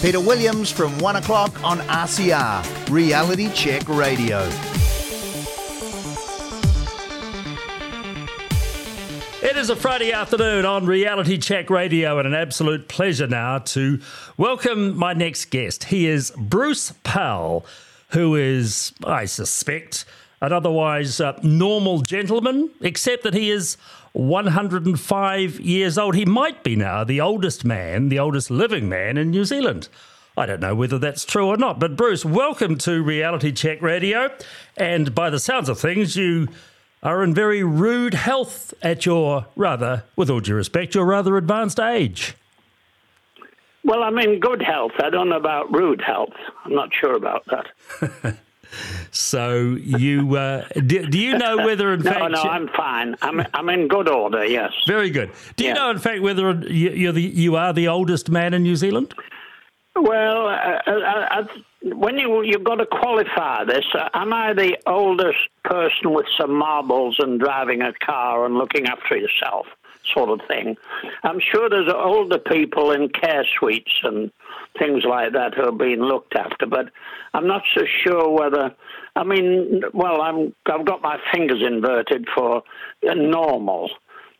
Peter Williams from 1 o'clock on RCR, Reality Check Radio. It is a Friday afternoon on Reality Check Radio, and an absolute pleasure now to welcome my next guest. He is Bruce Powell, who is, I suspect, an otherwise uh, normal gentleman, except that he is 105 years old. He might be now the oldest man, the oldest living man in New Zealand. I don't know whether that's true or not, but Bruce, welcome to Reality Check Radio. And by the sounds of things, you are in very rude health at your rather, with all due respect, your rather advanced age. Well, I'm in good health. I don't know about rude health. I'm not sure about that. so you uh, do, do, you know whether in no, fact no, I'm fine. I'm I'm in good order. Yes. Very good. Do you yeah. know in fact whether you're the, you are the oldest man in New Zealand? Well, uh, I, uh, uh, when you you've got to qualify this, uh, am I the oldest person with some marbles and driving a car and looking after yourself, sort of thing? I'm sure there's older people in care suites and things like that are being looked after, but I'm not so sure whether. I mean, well, I'm I've got my fingers inverted for normal.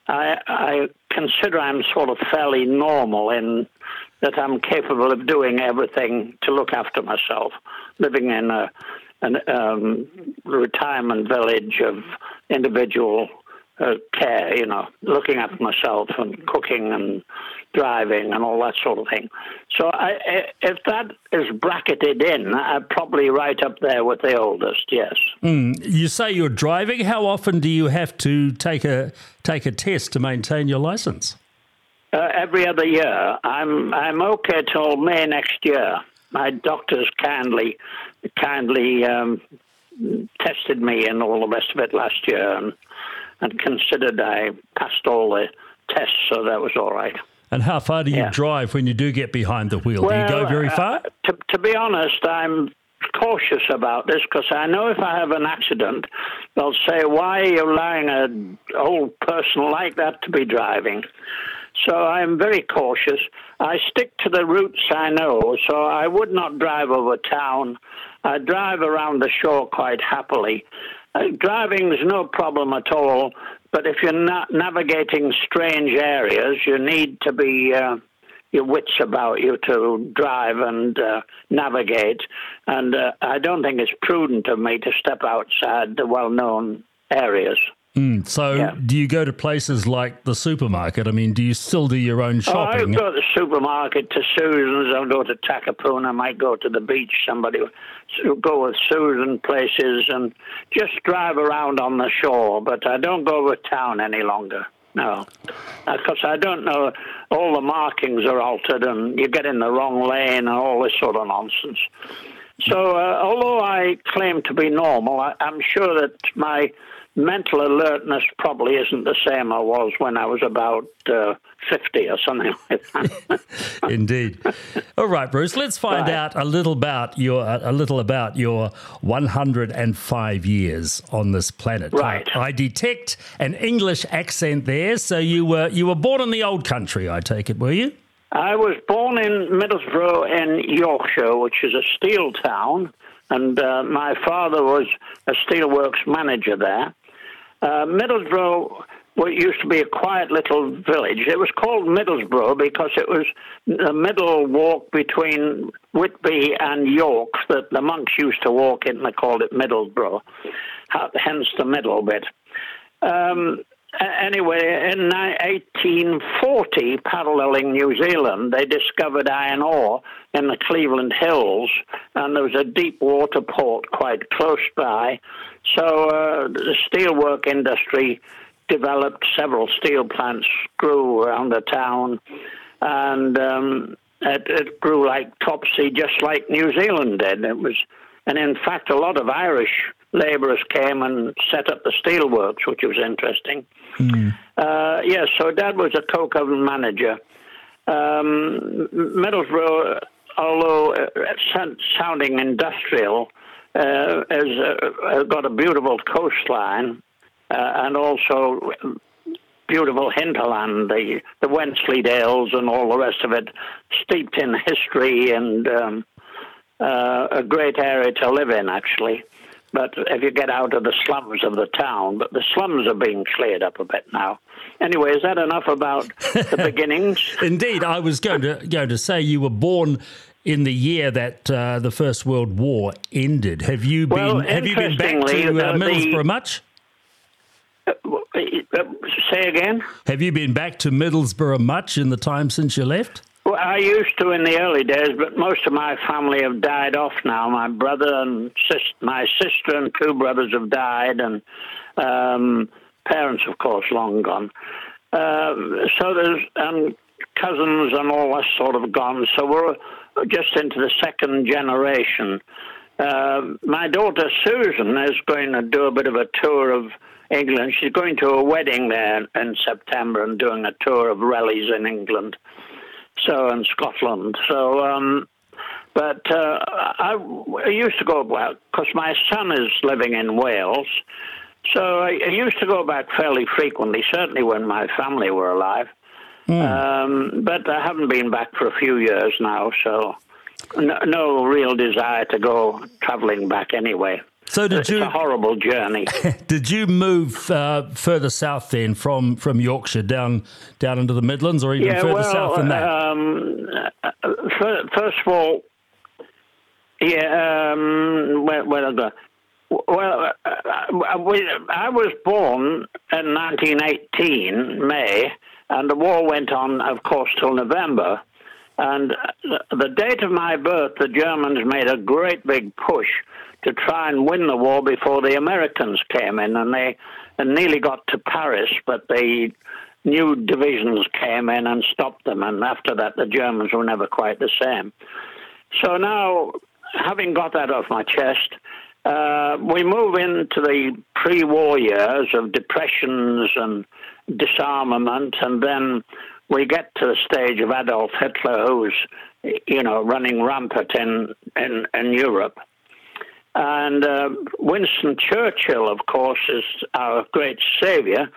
I, I consider I'm sort of fairly normal in that I'm capable of doing everything to look after myself, living in a an um, retirement village of individual uh, care, you know, looking after myself and cooking and driving and all that sort of thing. So I, if that is bracketed in, I'm probably right up there with the oldest. Yes. Mm. You say you're driving. How often do you have to take a take a test to maintain your license? Uh, every other year. I'm I'm okay till May next year. My doctors kindly kindly um, tested me and all the rest of it last year, and, and considered I passed all the tests, so that was all right. And how far do you yeah. drive when you do get behind the wheel? Well, do you go very uh, far? Uh, to, to be honest, I'm cautious about this because I know if I have an accident, they'll say, "Why are you allowing an old person like that to be driving?" So I'm very cautious. I stick to the routes I know, so I would not drive over town. I drive around the shore quite happily. Uh, driving is no problem at all, but if you're not navigating strange areas, you need to be uh, your wits about you to drive and uh, navigate. And uh, I don't think it's prudent of me to step outside the well-known areas. Mm, so, yeah. do you go to places like the supermarket? I mean, do you still do your own shopping? Oh, I go to the supermarket, to Susan's. I'll go to Takapuna. I might go to the beach. Somebody will go with Susan places and just drive around on the shore. But I don't go over town any longer. No, because I don't know. All the markings are altered, and you get in the wrong lane, and all this sort of nonsense. So, uh, although I claim to be normal, I, I'm sure that my mental alertness probably isn't the same I was when I was about uh, 50 or something like that. Indeed. All right, Bruce, let's find right. out a little about your a little about your 105 years on this planet. Right. I, I detect an English accent there, so you were you were born in the old country, I take it, were you? I was born in Middlesbrough in Yorkshire, which is a steel town, and uh, my father was a steelworks manager there. Uh, Middlesbrough used to be a quiet little village. It was called Middlesbrough because it was the middle walk between Whitby and York that the monks used to walk in. They called it Middlesbrough, hence the middle bit. Um, anyway, in 1840, paralleling New Zealand, they discovered iron ore in the Cleveland Hills, and there was a deep water port quite close by. So uh, the steelwork industry developed several steel plants, grew around the town, and um, it, it, grew like topsy, just like New Zealand did. It was, and in fact, a lot of Irish labourers came and set up the steelworks, which was interesting. Mm. Uh, yes, so Dad was a coke oven manager. Um, Middlesbrough, although uh, sounding industrial, uh, has uh, got a beautiful coastline uh, and also beautiful hinterland, the the Wensleydales and all the rest of it, steeped in history and um, uh, a great area to live in, actually. But if you get out of the slums of the town, but the slums are being cleared up a bit now. Anyway, is that enough about the beginnings? Indeed, I was going to going to say you were born in the year that uh, the First World War ended. Have you been Well, Have you been back to uh, uh, the- Middlesbrough much? Uh, say again? Have you been back to Middlesbrough much in the time since you left? Well, I used to in the early days, but most of my family have died off now. My brother and sis- my sister and two brothers have died, and um, parents, of course, long gone. Um, so there's um, cousins and all that sort of gone. So we're just into the second generation. Uh, my daughter Susan is going to do a bit of a tour of England. She's going to a wedding there in September and doing a tour of rallies in England so in Scotland. So, um, but uh, I, I used to go back because my son is living in Wales. So I, I used to go back fairly frequently, certainly when my family were alive. Um, but I haven't been back for a few years now, so no, no real desire to go travelling back anyway. So did It's you a horrible journey. did you move uh, further south then from, from Yorkshire down down into the Midlands or even yeah, further well, south than that? Um, uh, first of all, yeah, um, where, where I go? Well, uh, uh, I was born in 1918, May, and the war went on, of course, till November. And the date of my birth, the Germans made a great big push to try and win the war before the Americans came in, and they and nearly got to Paris, but the new divisions came in and stopped them. And after that, the Germans were never quite the same. So now, having got that off my chest, uh, we move into the pre-war years of depressions and disarmament, and then we get to the stage of Adolf Hitler, who's you know running rampant in in, in Europe. And uh, Winston Churchill, of course, is our great savior.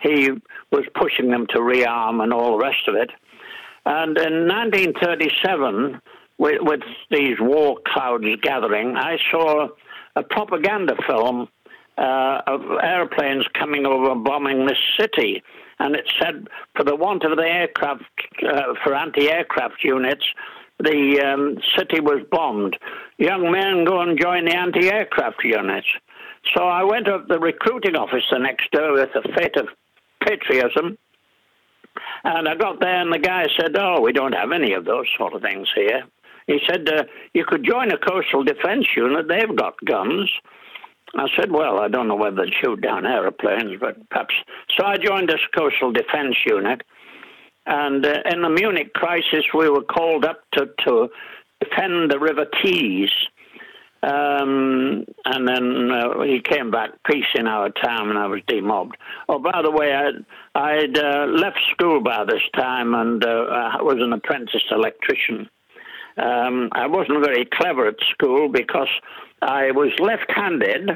He was pushing them to rearm and all the rest of it. And in 1937, with, with these war clouds gathering, I saw a propaganda film uh, of airplanes coming over bombing this city. And it said, for the want of the aircraft, uh, for anti aircraft units, the um, city was bombed. Young men go and join the anti aircraft units. So I went up the recruiting office the next day with a fit of patriotism. And I got there, and the guy said, Oh, we don't have any of those sort of things here. He said, uh, You could join a coastal defense unit, they've got guns. I said, Well, I don't know whether they'd shoot down aeroplanes, but perhaps. So I joined this coastal defense unit. And uh, in the Munich crisis, we were called up to, to defend the River Tees. Um, and then uh, he came back, peace in our town, and I was demobbed. Oh, by the way, I'd, I'd uh, left school by this time and uh, I was an apprentice electrician. Um, I wasn't very clever at school because I was left handed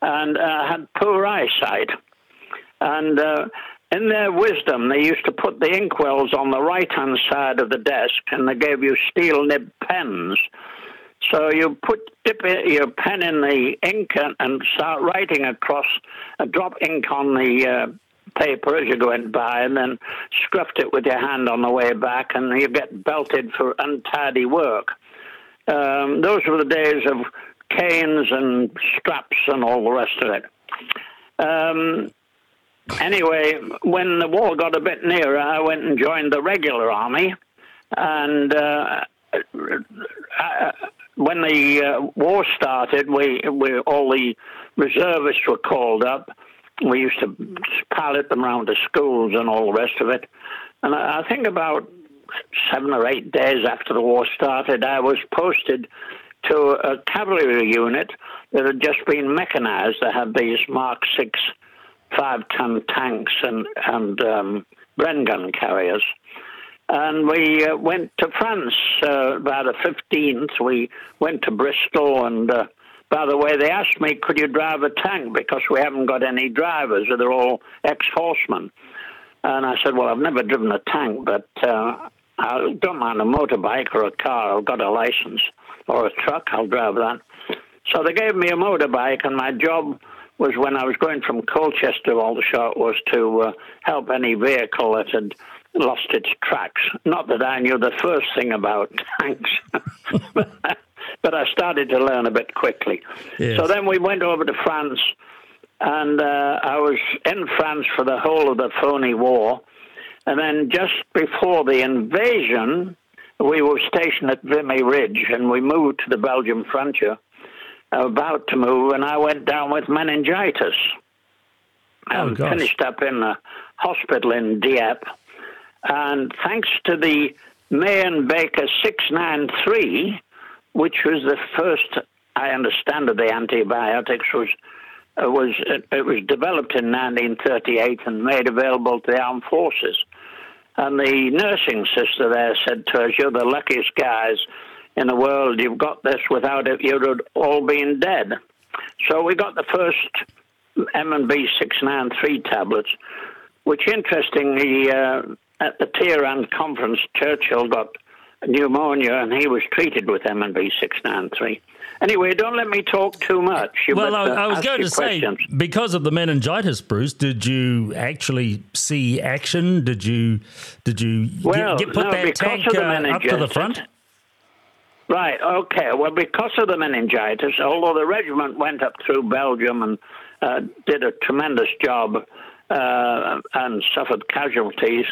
and uh, had poor eyesight. And uh, in their wisdom, they used to put the inkwells on the right hand side of the desk and they gave you steel nib pens. So you put dip your pen in the ink and, and start writing across, uh, drop ink on the uh, paper as you went by, and then scruffed it with your hand on the way back, and you get belted for untidy work. Um, those were the days of canes and straps and all the rest of it. Um, anyway, when the war got a bit nearer, I went and joined the regular army, and uh, I, when the uh, war started, we, we all the reservists were called up. We used to pilot them around to schools and all the rest of it. And I, I think about seven or eight days after the war started, I was posted to a cavalry unit that had just been mechanized. They had these Mark Six five-ton tanks and and um, Bren gun carriers. And we uh, went to France uh, by the 15th. We went to Bristol. And uh, by the way, they asked me, could you drive a tank? Because we haven't got any drivers. They're all ex horsemen. And I said, Well, I've never driven a tank, but uh, I don't mind a motorbike or a car. I've got a license. Or a truck, I'll drive that. So they gave me a motorbike, and my job was when I was going from Colchester, Aldershot, was to uh, help any vehicle that had lost its tracks. Not that I knew the first thing about tanks, but I started to learn a bit quickly. Yes. So then we went over to France, and uh, I was in France for the whole of the phony war. And then just before the invasion, we were stationed at Vimy Ridge, and we moved to the Belgian frontier about to move, and I went down with meningitis. Oh, and gosh. finished up in a hospital in Dieppe. And thanks to the May and Baker 693, which was the first, I understand, of the antibiotics, was uh, was it, it was developed in 1938 and made available to the armed forces. And the nursing sister there said to us, "You're the luckiest guys in the world. You've got this. Without it, you'd have all been dead." So we got the first M and B six nine three tablets, which interestingly, uh, at the Tehran conference, Churchill got pneumonia and he was treated with M and B six nine three. Anyway, don't let me talk too much. You Well, I, I was going to say, questions. because of the meningitis, Bruce, did you actually see action? Did you did you get- Well, get, put no, that tank uh, up to the front? Right, okay. Well, because of the meningitis, although the regiment went up through Belgium and uh, did a tremendous job uh, and suffered casualties,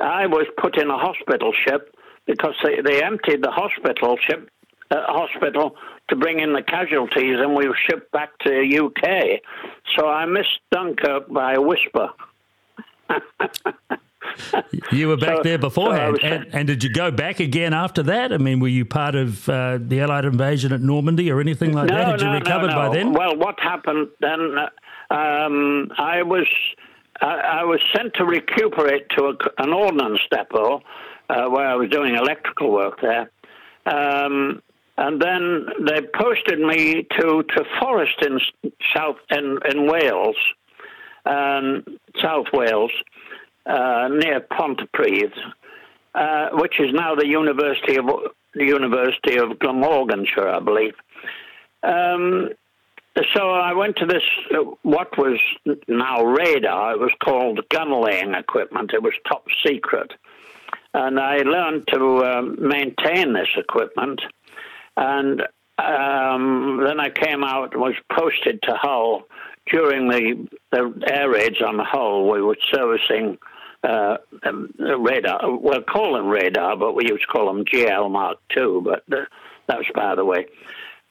I was put in a hospital ship because they, they emptied the hospital ship uh, hospital to bring in the casualties, and we were shipped back to the UK. So I missed Dunkirk by a whisper. You were back So- there beforehand, was- and, and did you go back again after that? I mean, were you part of uh, the Allied invasion at Normandy or anything like that? Had you recovered no, by no. then? Well, what happened then? uh, Um, I was I, I was sent to recuperate to a, an ordnance depot uh, where I was doing electrical work there, um, and then they posted me to to Forest in South in, in Wales, um, South Wales, uh, near Pontypridd, uh, which is now the University of the University of Glamorganshire, I believe. Um, so I went to this, uh, what was now radar. It was called gun laying equipment. It was top secret. And I learned to um, maintain this equipment. And um, then I came out and was posted to Hull. During the, the air raids on Hull, we were servicing uh, um, radar. We'll call them radar, but we used to call them GL Mark II, but uh, that was by the way.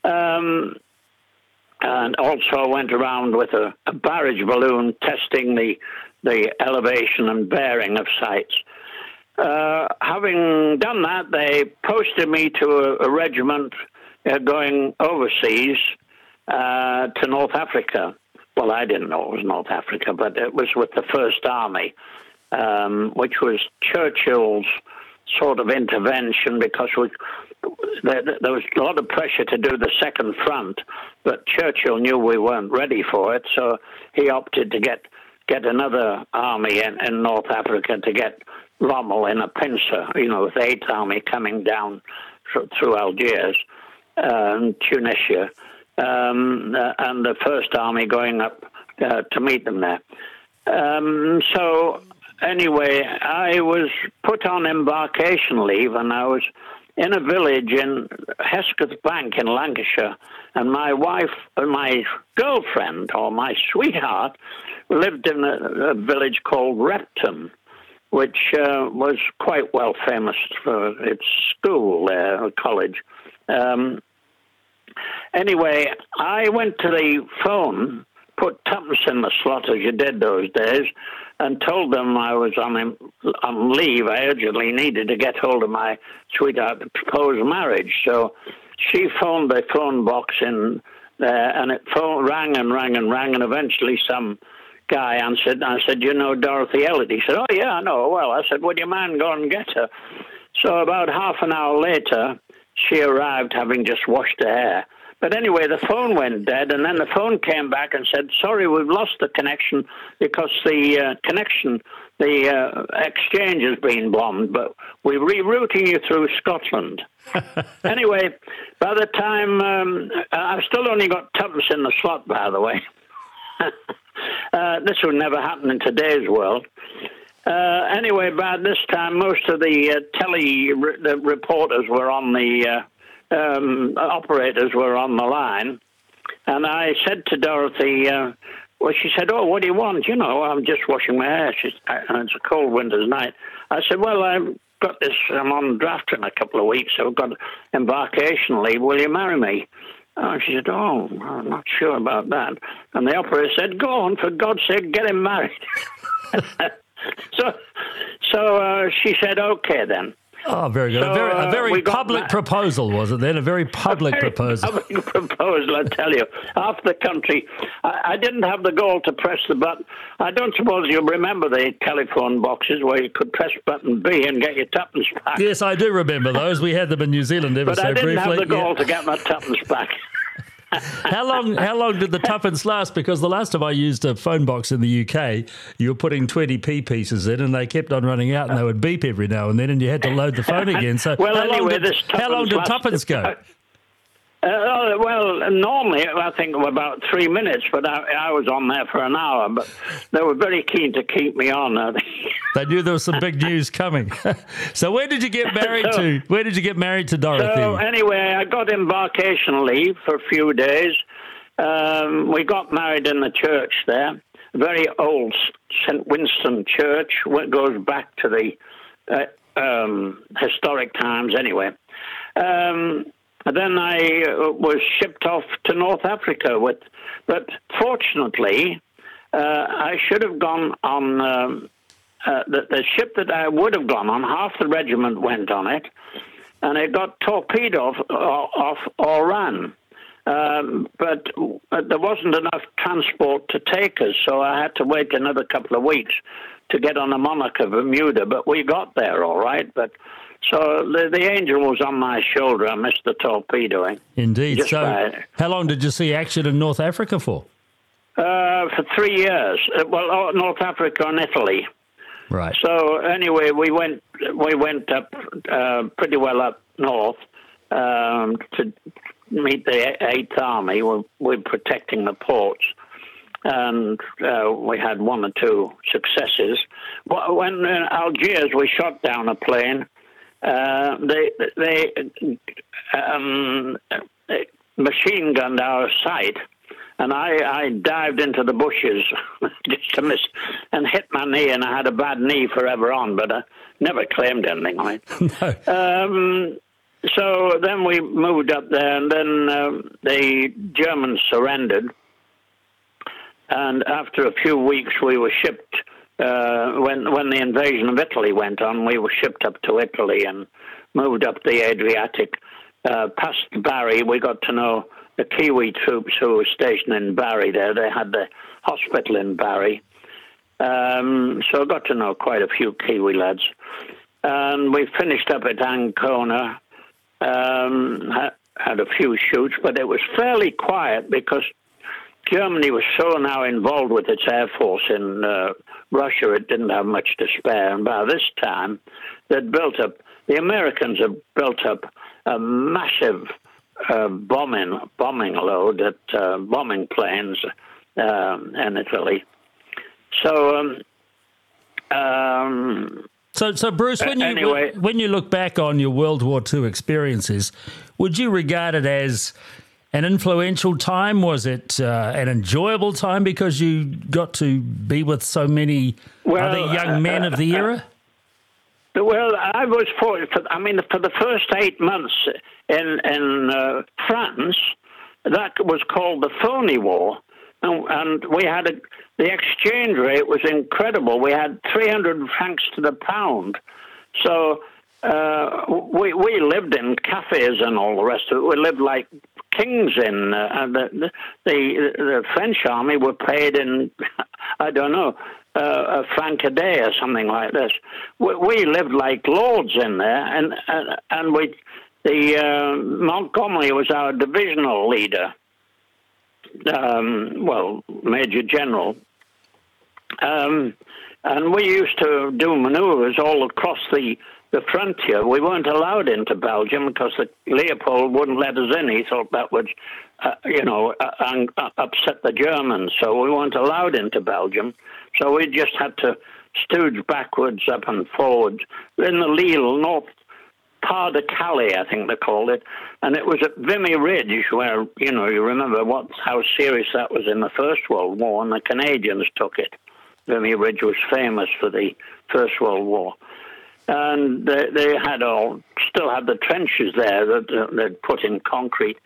Um, and also went around with a, a barrage balloon testing the the elevation and bearing of sites. Uh, having done that, they posted me to a, a regiment uh, going overseas uh, to North Africa. Well, I didn't know it was North Africa, but it was with the First Army, um, which was Churchill's sort of intervention because we, there, there was a lot of pressure to do the second front, but Churchill knew we weren't ready for it, so he opted to get get another army in, in North Africa to get Rommel in a pincer, you know, with the Eighth Army coming down through, Algiers uh, and Tunisia, um, uh, and the First Army going up uh, to meet them there. Um, so anyway, I was put on embarkation leave, and I was in a village in Hesketh Bank in Lancashire, and my wife, uh, my girlfriend or my sweetheart, lived in a, a village called Repton, which uh, was quite well famous for its school there, college. Um, anyway, I went to the phone, put tuppence in the slot as you did those days, and told them I was on on leave. I urgently needed to get hold of my sweetheart to propose marriage. So she phoned the phone box in there, and it phone, rang and rang and rang, and eventually some guy answered. And I said, "You know Dorothy Elliott?" He said, "Oh yeah, I know well." I said, "Would your man go and get her?" So about half an hour later, she arrived, having just washed her hair. But anyway, the phone went dead, and then the phone came back and said, "Sorry, we've lost the connection because the uh, connection the uh, exchange has been bombed, but we're rerouting you through Scotland. anyway, by the time um, I've still only got tuppence in the slot, by the way. uh, this would never happen in today's world. Uh, anyway, by this time, most of the uh, tele re- the reporters were on the uh, um, operators were on the line, and I said to Dorothy, uh, "Well, she said, oh, what do you want? You know, I'm just washing my hair. And it's a cold winter's night." I said, "Well, I've got this. I'm on draft in a couple of weeks, so I've got embarkation leave. Will you marry me?" And she said, "Oh, I'm not sure about that." And the operator said, "Go on, for God's sake, get him married." so, so uh, she said, "Okay then." Oh, very good. So, a very, a uh, very got public proposal, was it then? A very public Very proposal. Public proposal, I tell you. Half the country. I, I didn't have the goal to press the button. I don't suppose you remember the telephone boxes where you could press button B and get your tuppence back. Yes, I do remember those. We had them in New Zealand ever but so I didn't briefly. have the goal Yeah. to get my tuppence back. How long? How long did the tuppence last? Because the last time I used a phone box in the UK, you were putting twenty p pieces in, and they kept on running out, and they would beep every now and then, and you had to load the phone again. So, Well, how long did, how long did tuppence tuppence go? Uh, well, normally I think about three minutes, but I, I was on there for an hour. But they were very keen to keep me on. I. They knew there was some big news coming. so, where did you get married So- to? Where did you get married to Dorothy? So anyway, I got embarkation leave for a few days. Um, we got married in the church there, very old St Wystan Church. It goes back to the uh, um, historic times, anyway. Um, then I uh, was shipped off to North Africa with, but fortunately, uh, I should have gone on. Um, uh, the, the ship that I would have gone on, half the regiment went on it, and it got torpedoed off, off Oran. Um, but there wasn't enough transport to take us, so I had to wait another couple of weeks to get on the Monarch of Bermuda. But we got there all right. But so the, the angel was on my shoulder. I missed the torpedoing Indeed. just So, right. how long did you see action in North Africa for? uh, for three years. Uh, well, oh, North Africa and Italy. Right. So anyway, we went we went up uh, pretty well up north um, to meet the Eighth Army. We're, we're protecting the ports, and uh, we had one or two successes. When in Algiers we shot down a plane, uh, they they um, machine gunned our sight. And I, I dived into the bushes just to miss and hit my knee, and I had a bad knee forever on, but I never claimed anything on it. No. Um, so then we moved up there, and then um, the Germans surrendered. And after a few weeks, we were shipped. Uh, when when the invasion of Italy went on, we were shipped up to Italy and moved up the Adriatic. Uh, past Bari, we got to know the Kiwi troops who were stationed in Bari. There, they had the hospital in Bari. Um, so I got to know quite a few Kiwi lads. And we finished up at Ancona, um, had a few shoots, but it was fairly quiet because Germany was so now involved with its air force in uh, Russia, it didn't have much to spare. And by this time, they'd built up, the Americans had built up a massive uh, bombing bombing load at uh, bombing planes um, in Italy. So, um, um, So, so Bruce, when you anyway. when you look back on your World War II experiences, would you regard it as an influential time? Was it uh, an enjoyable time because you got to be with so many Well, other young men of the era? Well, I was for. for I mean, for the first eight months in in uh, France, that was called the phony war, and, and we had a, the exchange rate was incredible. We had three hundred francs to the pound, so uh, we we lived in cafes and all the rest of it. We lived like kings in uh, the, the the French army were paid in I don't know uh, a franc a day or something like this. We, we lived like lords in there, and and, and we the uh, Montgomery was our divisional leader. Um, well, Major General. Um, and we used to do manoeuvres all across the the frontier. We weren't allowed into Belgium because the, Leopold wouldn't let us in. He thought that would, uh, you know, uh, uh, upset the Germans. So we weren't allowed into Belgium. So we just had to stooge backwards, up and forwards in the Lille, north Pas de Calais, I think they called it, and it was at Vimy Ridge where you know you remember what how serious that was in the First World War, and the Canadians took it. Vimy Ridge was famous for the First World War, and they, they had all still had the trenches there that uh, they'd put in concrete.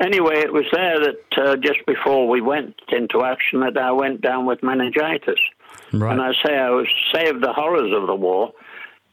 Anyway, it was there that uh, just before we went into action that I went down with meningitis. Right. And I say I was saved the horrors of the war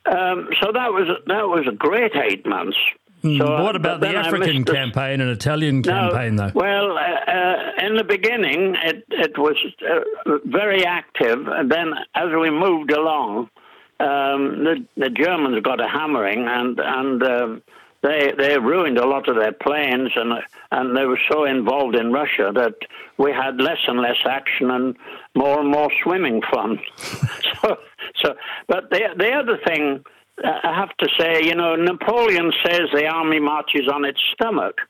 um, so that was that was a great eight months. Hmm, so, what about the African campaign and Italian campaign, though? Well, uh, uh, in the beginning, it it was uh, very active, and then as we moved along, um, the the Germans got a hammering, and and um, they they ruined a lot of their planes, and and they were so involved in Russia that we had less and less action and more and more swimming fun. so so, but the the other thing uh, I have to say, you know, Napoleon says the army marches on its stomach.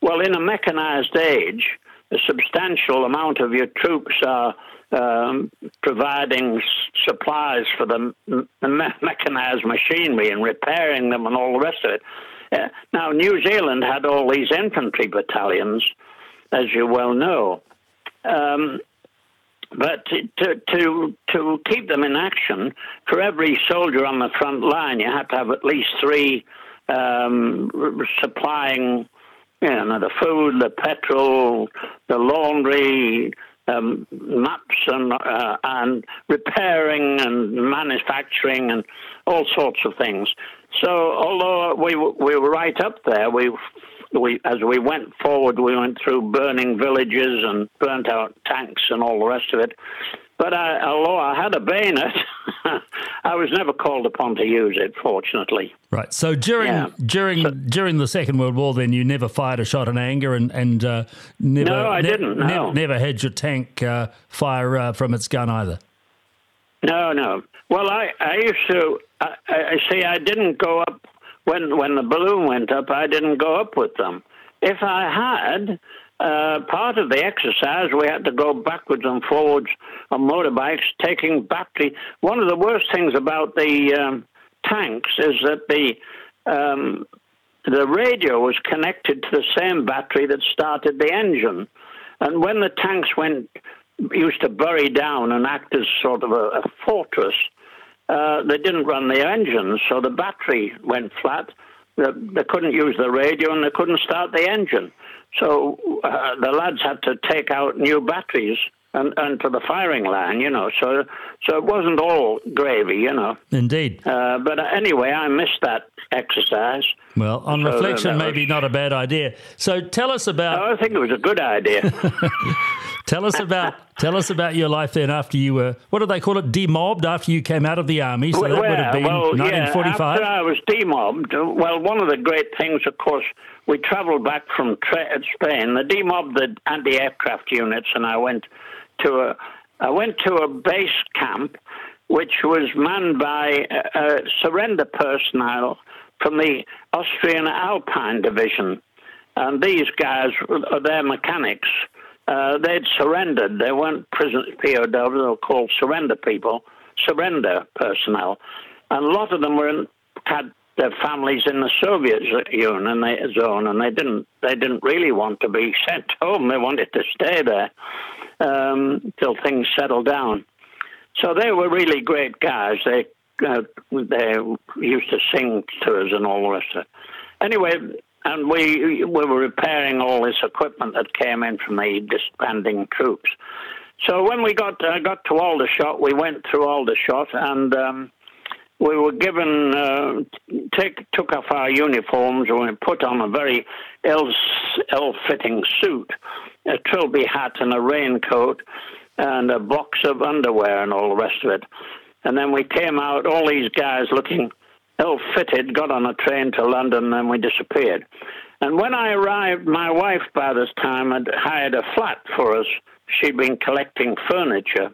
Well, in a mechanized age, a substantial amount of your troops are um, providing supplies for the, the mechanized machinery and repairing them and all the rest of it. Uh, now, New Zealand had all these infantry battalions, as you well know. Um, but to, to, to keep them in action, for every soldier on the front line, you had to have at least three um, supplying you know, the food, the petrol, the laundry, um, maps and, uh, and repairing and manufacturing and all sorts of things. So although we we were right up there, we we as we went forward, we went through burning villages and burnt out tanks and all the rest of it. But I, although I had a bayonet, I was never called upon to use it. Fortunately, right. So during yeah. during so, during the Second World War, then you never fired a shot in anger, and and uh, never. No, I ne- didn't. No. Never, never, had your tank uh, fire uh, from its gun either. No, no. Well, I I used to. I, I see. I didn't go up when when the balloon went up. I didn't go up with them. If I had, uh, part of the exercise, we had to go backwards and forwards on motorbikes, taking battery. One of the worst things about the um, tanks is that the um, the radio was connected to the same battery that started the engine, and when the tanks went used to bury down and act as sort of a, a fortress, uh, they didn't run the engines, so the battery went flat. They, they couldn't use the radio and they couldn't start the engine. So uh, the lads had to take out new batteries and, and to the firing line, you know. So so it wasn't all gravy, you know. Indeed. Uh, but anyway, I missed that exercise. Well, on so reflection, maybe was... not a bad idea. So tell us about. I think it was a good idea. tell us about tell us about your life then after you were what do they call it demobbed after you came out of the army. So that would have been well, 1945. Yeah, after I was demobbed, well, one of the great things, of course, we travelled back from Spain. They demobbed the anti-aircraft units, and I went to a I went to a base camp which was manned by uh, surrender personnel from the Austrian Alpine Division. And these guys, they're mechanics. Uh, they'd surrendered. They weren't prison POWs, they were called surrender people, surrender personnel. And a lot of them were in, had their families in the Soviet Union zone, and they didn't they didn't really want to be sent home. They wanted to stay there um, till things settled down. So they were really great guys. They uh, they used to sing to us and all the rest of it. Anyway, and we we were repairing all this equipment that came in from the disbanding troops. So when we got uh, got to Aldershot, we went through Aldershot and. Um, we were given uh, take, took off our uniforms and we put on a very ill ill fitting suit, a trilby hat and a raincoat, and a box of underwear and all the rest of it. And then we came out, all these guys looking ill fitted, got on a train to London, and we disappeared. And when I arrived, my wife by this time had hired a flat for us. She'd been collecting furniture.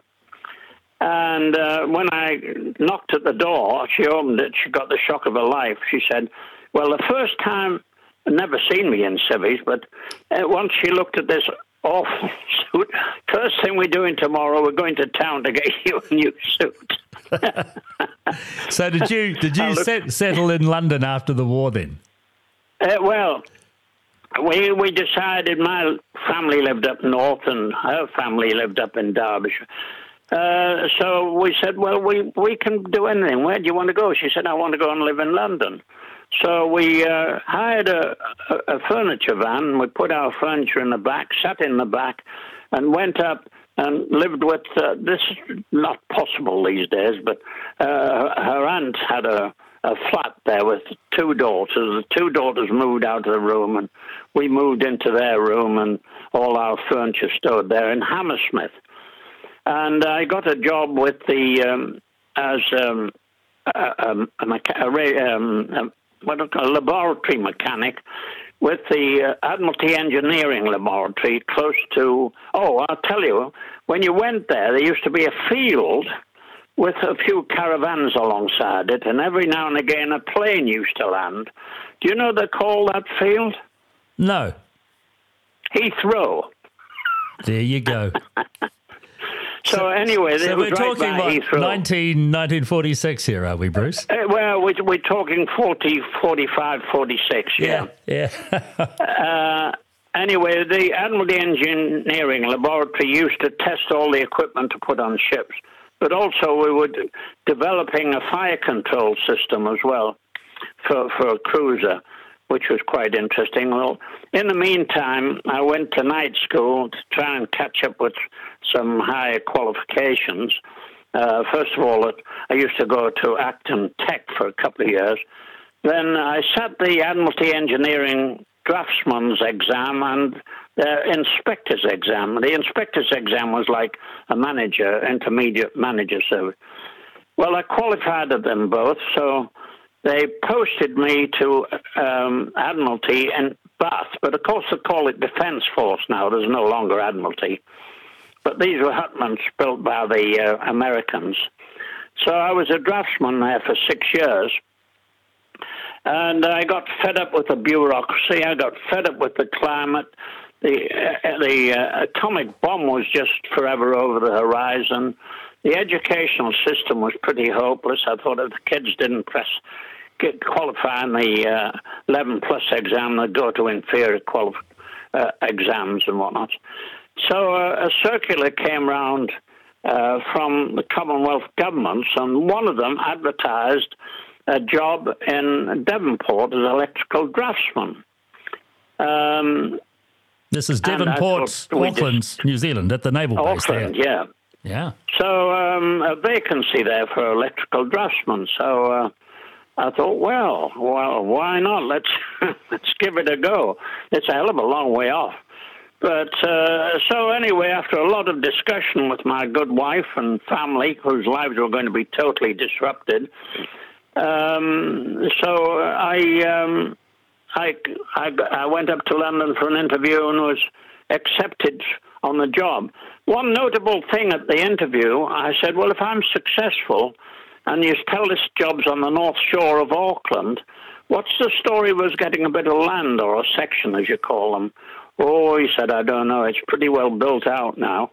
And uh, when I knocked at the door, she opened it. She got the shock of her life. She said, "Well, the first time, never seen me in civvies, but uh, once she looked at this awful suit. First thing we're doing tomorrow, we're going to town to get you a new suit." so did you did you set, settle in London after the war then? Uh, well, we we decided my family lived up north and her family lived up in Derbyshire. Uh, so we said, well, we we can do anything. Where do you want to go? She said, I want to go and live in London. So we uh, hired a, a, furniture van. We put our furniture in the back, sat in the back, and went up and lived with. Uh, this not possible these days, but uh, her aunt had a a flat there with two daughters. The two daughters moved out of the room, and we moved into their room, and all our furniture stood there in Hammersmith. And I got a job with the um, as um, a, a, a, um, what a laboratory mechanic with the uh, Admiralty Engineering Laboratory close to. Oh, I'll tell you, when you went there, there used to be a field with a few caravans alongside it, and every now and again a plane used to land. Do you know they call that field? No. Heathrow. There you go. so, anyway, so we're talking about 19, 1946 here, are we, Bruce? Uh, well, we're, we're talking 40, 45, 46, yeah. Yeah. yeah. uh, anyway, the Admiralty Engineering Laboratory used to test all the equipment to put on ships but also we were developing a fire control system as well for, for a cruiser, which was quite interesting. Well, in the meantime, I went to night school to try and catch up with some higher qualifications. Uh, first of all, I used to go to Acton Tech for a couple of years. Then I sat the Admiralty Engineering draftsman's exam and the inspector's exam. The inspector's exam was like a manager, intermediate manager service. Well, I qualified at them both, so they posted me to um, Admiralty in Bath. But of course, they call it Defence Force now. There's no longer Admiralty. But these were hutments built by the uh, Americans. So I was a draftsman there for six years. And I got fed up with the bureaucracy. I got fed up with the climate. The, uh, the uh, atomic bomb was just forever over the horizon. The educational system was pretty hopeless. I thought if the kids didn't press, get qualify in the uh, 11 plus exam, they'd go to inferior quali- uh, exams and whatnot. So uh, a circular came round uh, from the Commonwealth governments, and one of them advertised a job in Devonport as electrical draftsman. Um, this is Devonport, Auckland, New Zealand, at the naval base Auckland, there. yeah. Yeah. So um, a vacancy there for electrical draftsman. So uh, I thought, well, well, why not? Let's let's give it a go. It's a hell of a long way off. But uh, so anyway, after a lot of discussion with my good wife and family, whose lives were going to be totally disrupted, um, so I, um, I, I, I went up to London for an interview and was accepted on the job. One notable thing at the interview, I said, well, if I'm successful and you tell this job's on the north shore of Auckland, what's the story of us getting a bit of land or a section, as you call them? Oh, he said, I don't know. It's pretty well built out now.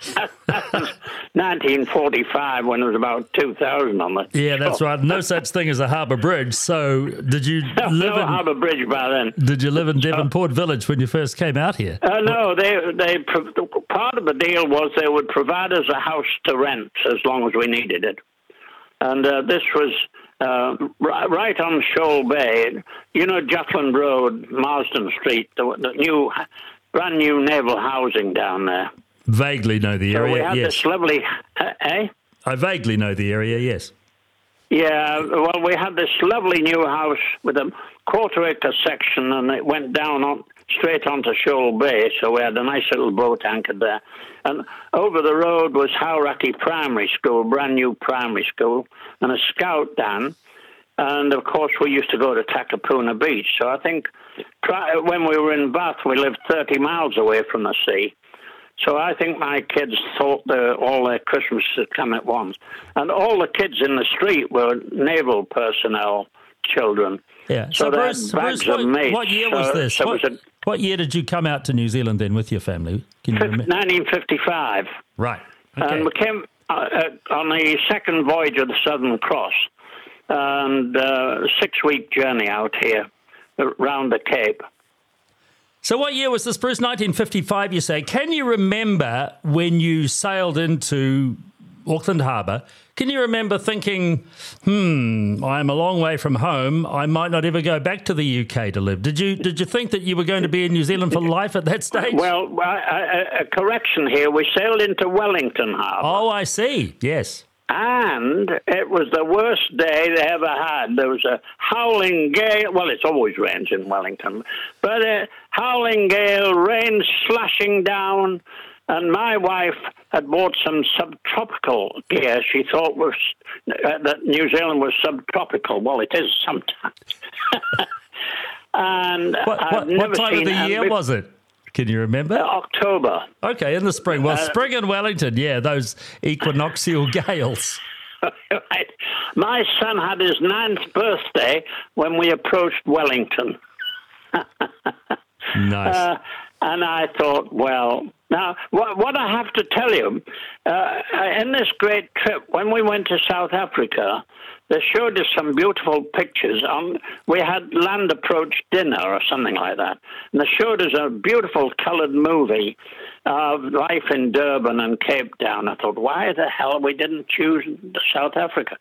1945 when it was about 2,000 on it. Yeah, that's right. No such thing as a harbour bridge. So, did you no, live no in harbour bridge by then? Did you live in Devonport Village when you first came out here? Uh, no, they they part of the deal was they would provide us a house to rent as long as we needed it, and uh, this was. Uh, right on Shoal Bay, you know Jutland Road, Marsden Street, the, the new, brand new naval housing down there. Vaguely know the area. So we had yes. this lovely, eh? I vaguely know the area. Yes. Yeah, well, we had this lovely new house with a quarter acre section, and it went down on straight onto Shoal Bay. So we had a nice little boat anchored there, and over the road was Hauraki Primary School, brand new primary school, and a scout dan. And of course, we used to go to Takapuna Beach. So I think when we were in Bath, we lived 30 miles away from the sea. So I think my kids thought the, all their Christmas had come at once. And all the kids in the street were naval personnel children. Yeah. So, So, Bruce, Bruce what, mates. what year was this? so what, was what year did you come out to New Zealand then with your family? Can you remember? 1955. Right. Okay. And we came uh, uh, on the second voyage of the Southern Cross, and uh, six week journey out here around the Cape. So, what year was this, Bruce? 1955, you say. Can you remember when you sailed into Auckland Harbour? Can you remember thinking, hmm, I'm a long way from home. I might not ever go back to the UK to live? Did you did you think that you were going to be in New Zealand for life at that stage? Well, a correction here. We sailed into Wellington Harbour. oh, I see. Yes. And it was the worst day they ever had. There was a howling gale. Well, it's always rains in Wellington, but a howling gale, rain slashing down. And my wife had bought some subtropical gear. She thought was uh, that New Zealand was subtropical. Well, it is sometimes. and What, what, what time of the year was it? Can you remember? Uh, October. Okay, in the spring. Well, uh, spring in Wellington, yeah, those equinoxial gales. right. My son had his ninth birthday when we approached Wellington. Nice. Uh, And I thought, well, now, what, what I have to tell you, uh, in this great trip, when we went to South Africa, they showed us some beautiful pictures. On we had land approach dinner or something like that, and they showed us a beautiful coloured movie of life in Durban and Cape Town. I thought, why the hell we didn't choose South Africa?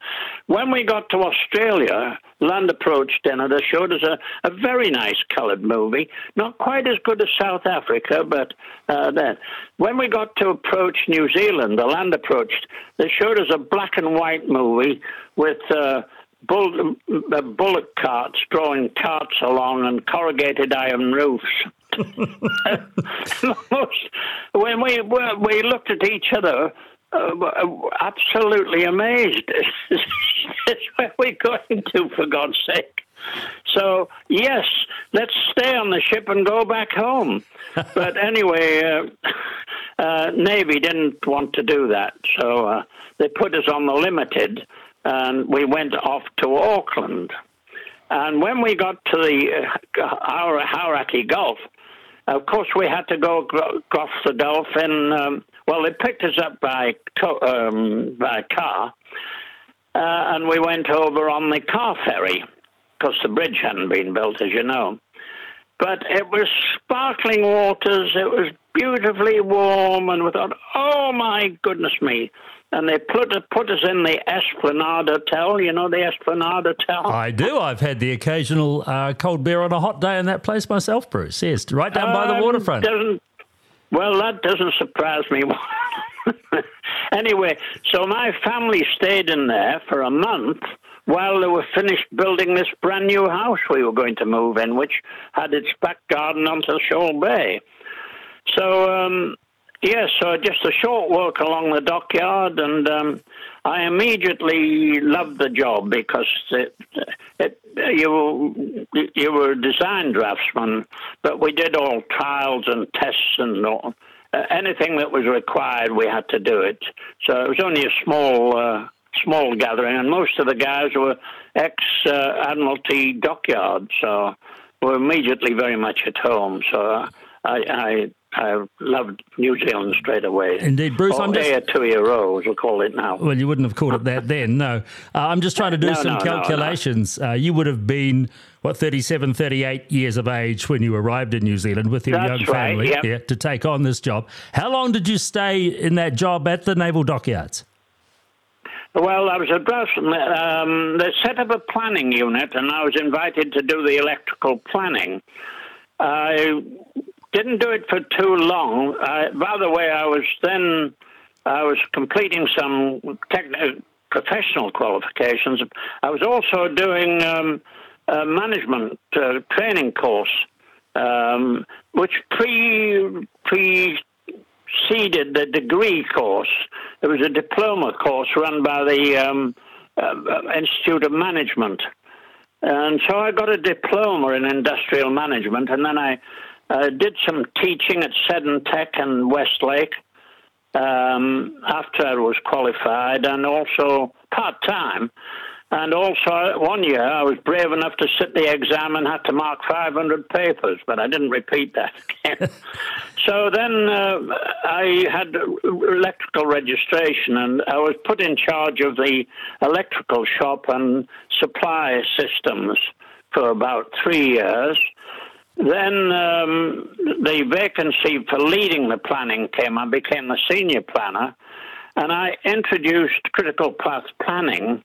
When we got to Australia, land approach dinner, they showed us a, a very nice coloured movie, not quite as good as South Africa, but uh, then. When we got to approach New Zealand, the land approach, they showed us a black and white movie with uh, bull, uh, bullock carts drawing carts along and corrugated iron roofs. When we we looked at each other, uh, absolutely amazed. Where are we going to, for God's sake? So yes, let's stay on the ship and go back home. but anyway, uh, uh, Navy didn't want to do that, so uh, they put us on the limited, and we went off to Auckland. And when we got to the uh, Hauraki Gulf, of course, we had to go across the Gulf in. Um, well, they picked us up by um, by car, uh, and we went over on the car ferry because the bridge hadn't been built, as you know. But it was sparkling waters. It was beautifully warm, and we thought, "Oh my goodness me!" And they put put us in the Esplanade Hotel. You know the Esplanade Hotel. I do. I've had the occasional uh, cold beer on a hot day in that place myself, Bruce. Yes, right down by the Um, waterfront. Doesn't well, that doesn't surprise me. anyway, so my family stayed in there for a month while they were finished building this brand new house we were going to move in, which had its back garden onto Shoal Bay. So, um, yes, so just a short walk along the dockyard, and um, I immediately loved the job because it, it, you you were a design draftsman, but we did all trials and tests and all, uh, anything that was required, we had to do it. So it was only a small. Uh, Small gathering, and most of the guys were ex uh, Admiralty dockyard, so we were immediately very much at home. So uh, I, I I loved New Zealand straight away. Indeed, Bruce, Or I'm just- Aotearoa, as we'll call it now. Well, you wouldn't have called it that then, no. Uh, I'm just trying to do No, some no, no, no. calculations. Uh, you would have been, what, 37, 38 years of age when you arrived in New Zealand with your That's young right, family yep. yeah, to take on this job. How long did you stay in that job at the Naval Dockyards? Well, I was a draftsman. Um, they set up a planning unit, and I was invited to do the electrical planning. I didn't do it for too long. I, by the way, I was then I was completing some techni- professional qualifications. I was also doing um, a management uh, training course, um, which pre pre preceded the degree course. It was a diploma course run by the um, uh, Institute of Management. And so I got a diploma in industrial management, and then I I did some teaching at Seddon Tech and Westlake um, after I was qualified, and also part time. And also, one year I was brave enough to sit the exam and had to mark 500 papers, but I didn't repeat that again. so then uh, I had electrical registration, and I was put in charge of the electrical shop and supply systems for about three years. Then um, the vacancy for leading the planning came. I became the senior planner, and I introduced critical path planning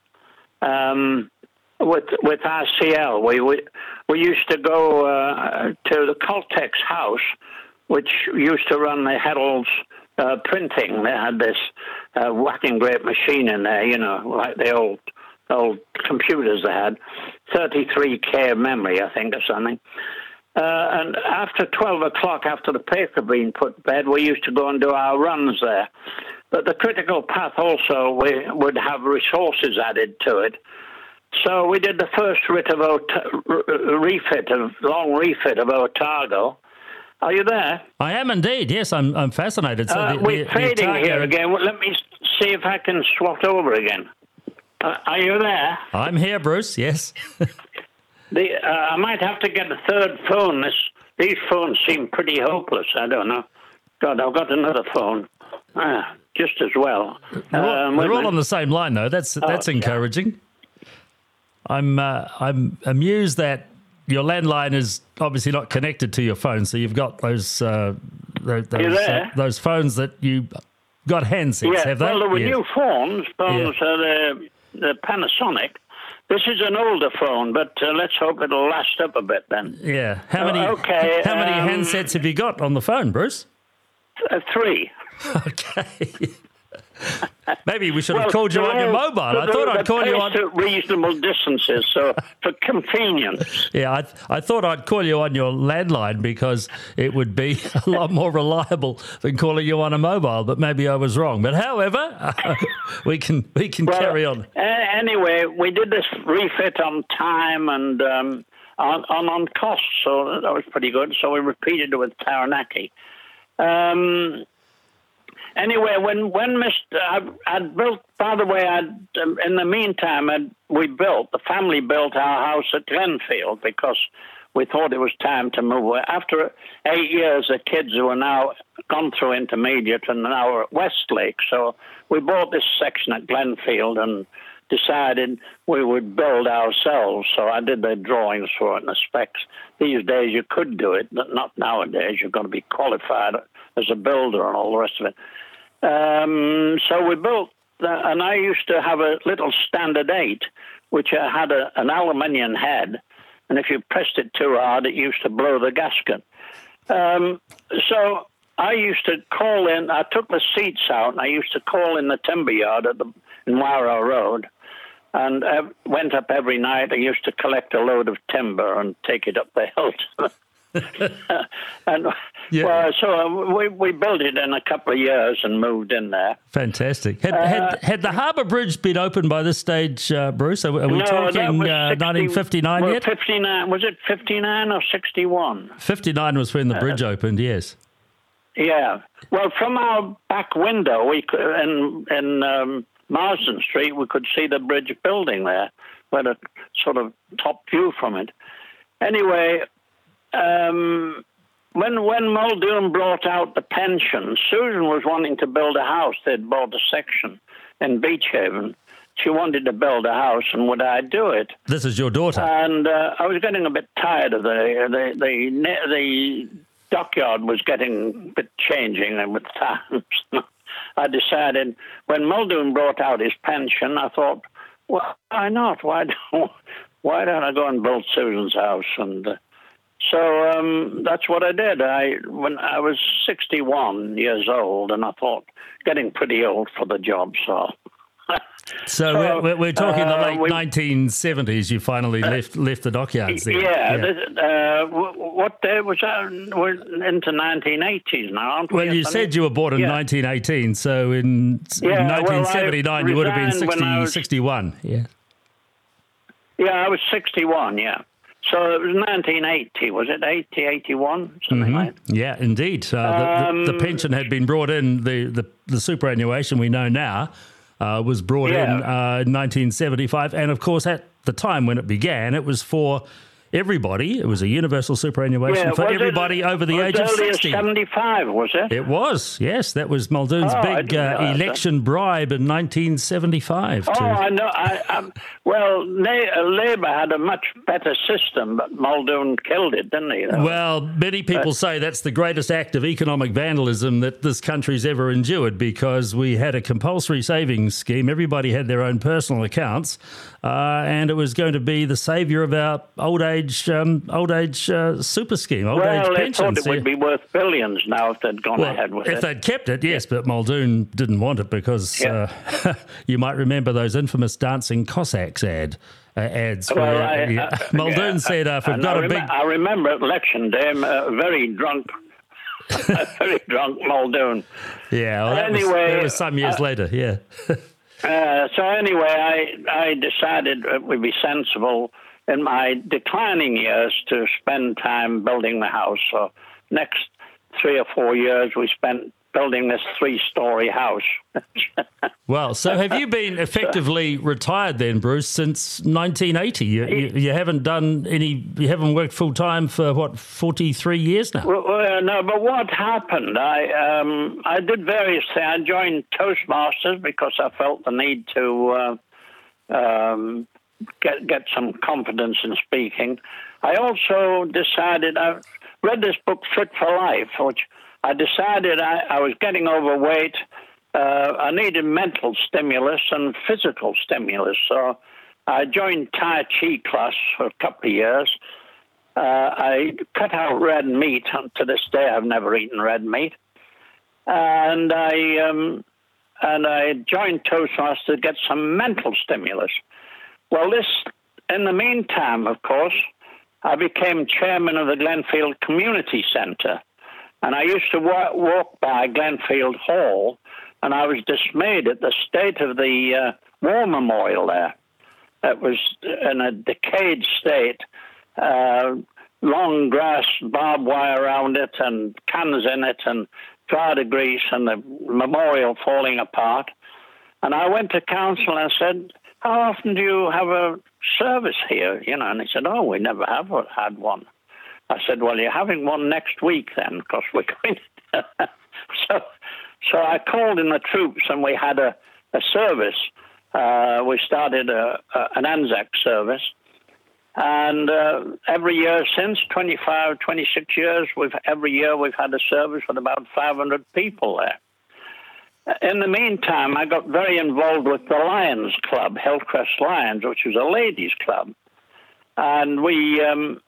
um, with with RCL. We, we we used to go uh, to the Coltex house, which used to run the Herald's uh, printing. They had this uh, whacking great machine in there, you know, like the old old computers they had, 33k of memory, I think, or something. Uh, and after 12 o'clock, after the paper had been put to bed, we used to go and do our runs there. But the critical path also, we would have resources added to it. So we did the first writ of refit of long refit of Otago. Are you there? I am indeed. Yes, I'm. I'm fascinated. So uh, the, we're the, fading the here again. Well, let me see if I can swap over again. Uh, are you there? I'm here, Bruce. Yes. the, uh, I might have to get a third phone. This these phones seem pretty hopeless. I don't know. God, I've got another phone. Ah, just as well. We're all, Um, they're all on the same line, though. That's that's yeah. encouraging. I'm uh, I'm amused that your landline is obviously not connected to your phone, so you've got those uh, those those, uh, those phones that you got handsets. Yeah, have they? well, there were Yeah. new phones. Phones are the, the Panasonic. This is an older phone, but uh, let's hope it'll last up a bit then. Yeah. How many? Oh, okay, How many um, handsets have you got on the phone, Bruce? Uh, three. Okay. Maybe we should have Well, called you on your mobile. I thought I'd call you on. at reasonable distances, so for convenience. Yeah, I, I thought I'd call you on your landline because it would be a lot more reliable than calling you on a mobile. But maybe I was wrong. But however, we can we can Well, carry on. anyway, we did this refit on time and um, on, on on cost, so that was pretty good. So we repeated it with Taranaki. Um, anyway, when when Mr. I, I'd built. By the way, I'd um, in the meantime, I'd, we built the family built our house at Glenfield because we thought it was time to move away. After eight years, the kids who are now gone through intermediate and now are at Westlake. So we bought this section at Glenfield and decided we would build ourselves. So I did the drawings for it and the specs. These days you could do it, but not nowadays. You've got to be qualified as a builder and all the rest of it. Um, so we built, the, and I used to have a little standard eight, which had a, an aluminium head, and if you pressed it too hard, it used to blow the gasket. Um, so I used to call in. I took the seats out, and I used to call in the timber yard at the in Wairau Road, and uh, went up every night. I used to collect a load of timber and take it up the hill. and Yeah. well, so uh, we we built it in a couple of years and moved in there. Fantastic. Had, Uh, had, had the Harbour Bridge been open by this stage, uh, Bruce? Are, we- are we no, talking uh, 60 1959 well, yet? 59. Was it 59 or 61? 59 was when the bridge opened. Yes. Yeah. Well, from our back window, we could, in in um, Marsden Street, we could see the bridge building there. We had a sort of top view from it. Anyway, um, when when Muldoon brought out the pension, Susan was wanting to build a house. They'd bought a section in Beach Haven. She wanted to build a house, and would I do it? This is your daughter. and uh, I was getting a bit tired of the the the the dockyard was getting a bit changing and with times. I decided when Muldoon brought out his pension, I thought, well, why not? Why don't why don't I go and build Susan's house? And uh, so um, that's what I did. I when I was 61 years old, and I thought getting pretty old for the job, so. so so, we're, we're, talking the uh, late we- 1970s. You finally left left the dockyards there. Yeah, this- uh, what day was that? We're into 1980s now, aren't we? Well, you said you were born in Yeah. 1918, so in Yeah, well, I 1979 you would have been 60, was- 61. Yeah. Yeah, I was 61, yeah. So it was 1980, was it? 80, 81, something Mm-hmm. like that. Yeah, indeed. Uh, the, the, the Um, pension had been brought in. The, the, the superannuation we know now uh, was brought in uh, in 1975. And of course, at the time when it began, it was for everybody. It was a universal superannuation for was it- everybody over the age of early 60. 75, was it? It was, yes. That was Muldoon's Oh, big uh, realize that. election bribe in 1975. Oh, to- I know. I, um, well, uh, Labour had a much better system, but Muldoon killed it, didn't he? Well, many people say that's the greatest act of economic vandalism that this country's ever endured because we had a compulsory savings scheme. Everybody had their own personal accounts, uh, and it was going to be the saviour of our old age um, old age uh, super scheme, old well, age pensions. thought it would be worth billions now if they'd gone Well, ahead with if it. they'd kept it, yes, but Muldoon didn't want it because uh, you might remember those infamous dancing Cossacks ad uh, ads. Well, where, I- yeah, I- Muldoon yeah, said, uh, "If we've got I a big." I remember at election day, uh, very drunk, very drunk Muldoon. Yeah, well, that, was, Anyway, that was some years uh, later. Yeah. Uh, so anyway, I I decided it would be sensible in my declining years to spend time building the house. So next three or four years, we spent building this three-story house. Well, so have you been effectively retired then, Bruce, since 1980? You, you, you haven't done any. You haven't worked full time for what 43 years now. Well, well, no, but what happened? I um, I did various things. I joined Toastmasters because I felt the need to uh, um, get get some confidence in speaking. I also decided I read this book Fit for Life, which I decided I, I was getting overweight. Uh, I needed mental stimulus and physical stimulus, so I joined Tai Chi class for a couple of years. Uh, I cut out red meat. And to this day, I've never eaten red meat, and I um, and I joined Toastmasters to get some mental stimulus. Well, this, in the meantime, of course, I became chairman of the Glenfield Community Centre, and I used to wa- walk by Glenfield Hall, and I was dismayed at the state of the uh, war memorial there. It was in a decayed state uh, long grass, barbed wire around it, and cans in it, and Prada grease, and the memorial falling apart. And I went to council and said, "How often do you have a service here?" You know, and he said, "Oh, we never have had one." I said, "Well, you're having one next week then, because we're going." so, so I called in the troops, and we had a, a service. Uh, we started a, a, an Anzac service. And uh, every year since 25, 26 years, we've every year we've had a service with about 500 people there. In the meantime, I got very involved with the Lions Club, Hillcrest Lions, which was a ladies' club, and we um,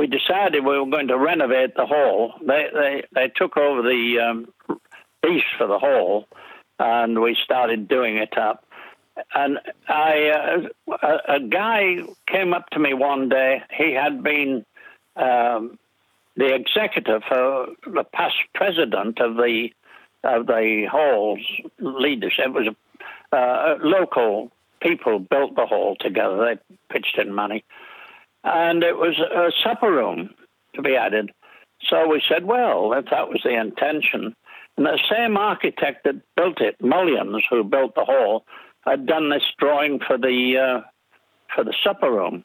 we decided we were going to renovate the hall. They they they took over the um, lease for the hall, and we started doing it up and I, uh, a, a guy came up to me one day. He had been um, the executive for the past president of the of the hall's leadership. It was a, uh, local people built the hall together. They pitched in money, and it was a supper room to be added. So we said, well, if that was the intention, and the same architect that built it, Mullins, who built the hall, had done this drawing for the uh, for the supper room.